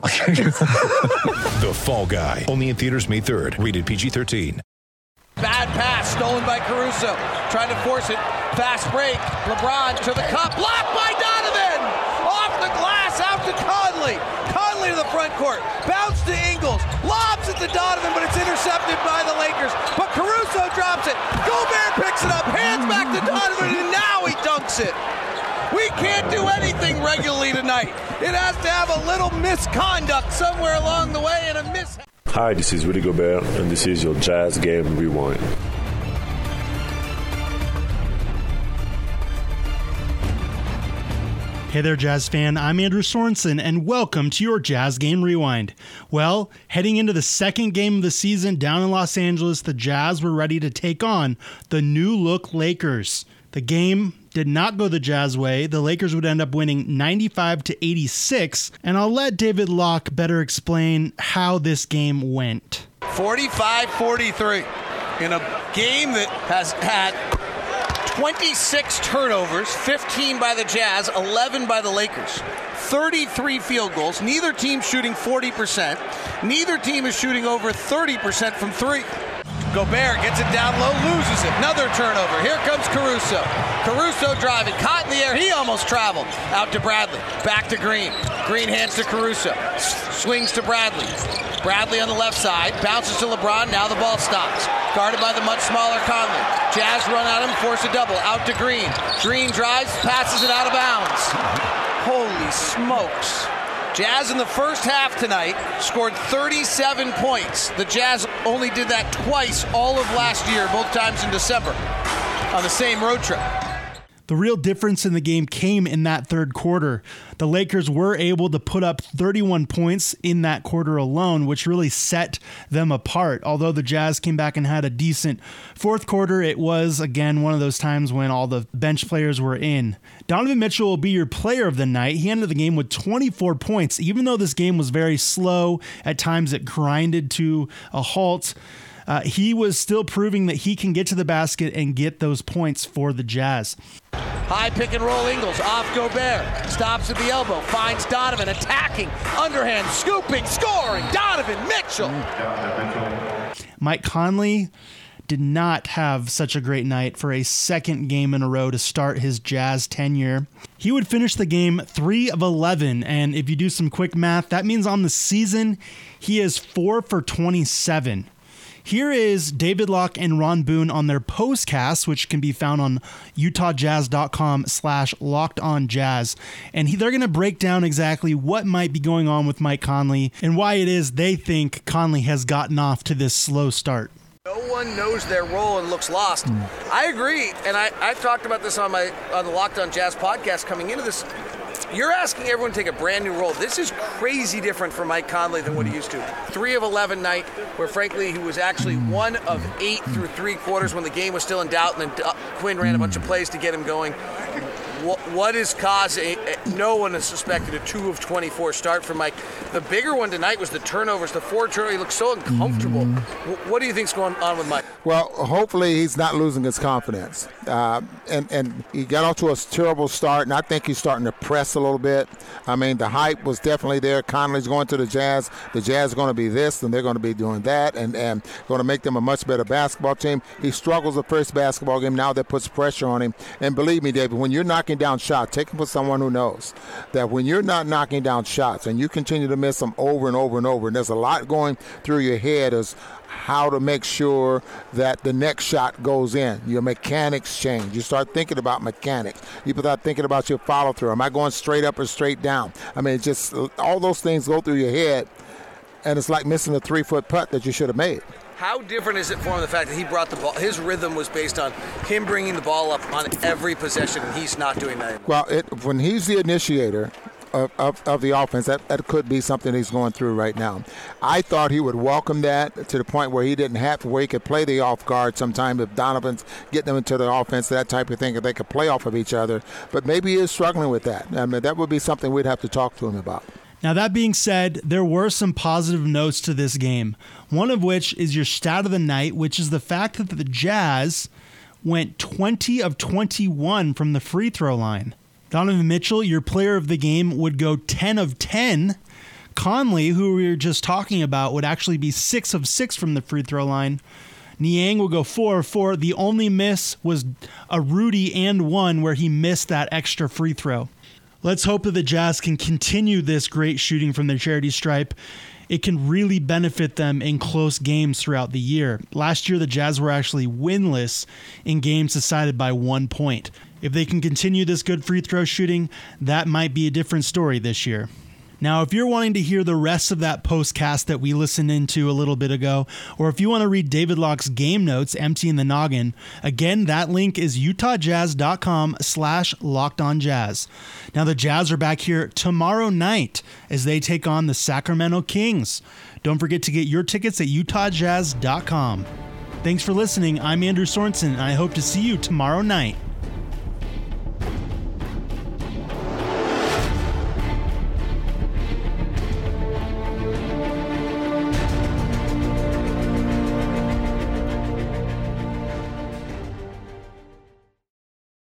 The Fall Guy. Only in theaters May 3rd. Rated PG-13. Bad pass stolen by Caruso. Trying to force it. Fast break. LeBron to the cup. Blocked by Donovan. Off the glass out to Conley. Conley to the front court. Bounce to Ingles. Lobs it to Donovan, but it's intercepted by the Lakers. But Caruso drops it. Gobert picks it up. Hands back to Donovan, and now he dunks it. We can't do anything regularly tonight. It has to have a little misconduct somewhere along the way and a miss. Hi, this is Rudy Gobert, and this is your Jazz Game Rewind. Hey there, Jazz fan. I'm Andrew Sorensen, and welcome to your Jazz Game Rewind. Well, heading into the second game of the season down in Los Angeles, the Jazz were ready to take on the new look Lakers. The game did not go the Jazz way. The Lakers would end up winning 95 to 86, and I'll let David Locke better explain how this game went. 45 43 in a game that has had 26 turnovers, 15 by the Jazz, 11 by the Lakers. 33 field goals. Neither team shooting 40%. Neither team is shooting over 30% from three. Gobert gets it down low, loses it. Another turnover. Here comes Caruso. Caruso driving, caught in the air. He almost traveled. Out to Bradley. Back to Green. Green hands to Caruso. Swings to Bradley. Bradley on the left side. Bounces to LeBron. Now the ball stops. Guarded by the much smaller Conley. Jazz run at him, force a double. Out to Green. Green drives, passes it out of bounds. Holy smokes. Jazz in the first half tonight scored 37 points. The Jazz only did that twice all of last year, both times in December, on the same road trip. The real difference in the game came in that third quarter. The Lakers were able to put up 31 points in that quarter alone, which really set them apart. Although the Jazz came back and had a decent fourth quarter, it was again one of those times when all the bench players were in. Donovan Mitchell will be your player of the night. He ended the game with 24 points, even though this game was very slow. At times it grinded to a halt. Uh, he was still proving that he can get to the basket and get those points for the Jazz. High pick and roll Ingles off Gobert. Stops at the elbow. Finds Donovan attacking. Underhand scooping. Scoring. Donovan Mitchell. Mike Conley did not have such a great night for a second game in a row to start his Jazz tenure. He would finish the game 3 of 11, and if you do some quick math, that means on the season he is 4 for 27. Here is David Locke and Ron Boone on their postcast, which can be found on utahjazz.com slash locked on jazz. And he, they're going to break down exactly what might be going on with Mike Conley and why it is they think Conley has gotten off to this slow start. No one knows their role and looks lost. Hmm. I agree, and I, I talked about this on my on the Locked On Jazz podcast coming into this. You're asking everyone to take a brand new role. This is crazy different for Mike Conley than what he used to. Three of 11 night, where frankly he was actually one of eight through three quarters when the game was still in doubt, and then uh, Quin ran a bunch of plays to get him going. What, what is causing? Eh, eh, no one has suspected a two of 24 start for Mike. The bigger one tonight was the turnovers. The four turnovers. He looked so uncomfortable. Mm-hmm. Wh- What do you think's going on with Mike? Well, hopefully he's not losing his confidence. Uh, and, and he got off to a terrible start, and I think he's starting to press a little bit. I mean, the hype was definitely there. Conley's going to the Jazz. The Jazz are going to be this, and they're going to be doing that, and, and going to make them a much better basketball team. He struggles the first basketball game. Now that puts pressure on him. And believe me, David, when you're knocking down shots, take him for someone who knows that when you're not knocking down shots and you continue to miss them over and over and over, and there's a lot going through your head as how to make sure that the next shot goes in. Your mechanics change. You start thinking about mechanics. You start thinking about your follow through. Am I going straight up or straight down? I mean, just all those things go through your head, and it's like missing a three foot putt that you should have made. How different is it for him the fact that he brought the ball? His rhythm was based on him bringing the ball up on every possession, and he's not doing that. Well, it, when he's the initiator, of, of, of the offense. That, that could be something he's going through right now. I thought he would welcome that to the point where he didn't have to, where he could play the off guard sometime if Donovan's getting them into the offense, that type of thing, if they could play off of each other. But maybe he is struggling with that. I mean, that would be something we'd have to talk to him about. Now, that being said, there were some positive notes to this game. One of which is your stat of the night, which is the fact that the Jazz went 20 of 21 from the free throw line. Donovan Mitchell, your player of the game, would go 10 of 10. Conley, who we were just talking about, would actually be 6 of 6 from the free throw line. Niang will go 4 of 4. The only miss was a Rudy and one where he missed that extra free throw. Let's hope that the Jazz can continue this great shooting from their charity stripe. It can really benefit them in close games throughout the year. Last year, the Jazz were actually winless in games decided by one point. If they can continue this good free throw shooting, that might be a different story this year. Now, if you're wanting to hear the rest of that postcast that we listened into a little bit ago, or if you want to read David Locke's game notes, Empty in the Noggin, again, that link is utahjazz.com slash locked on jazz. Now, the Jazz are back here tomorrow night as they take on the Sacramento Kings. Don't forget to get your tickets at utahjazz.com. Thanks for listening. I'm Andrew Sorensen, and I hope to see you tomorrow night.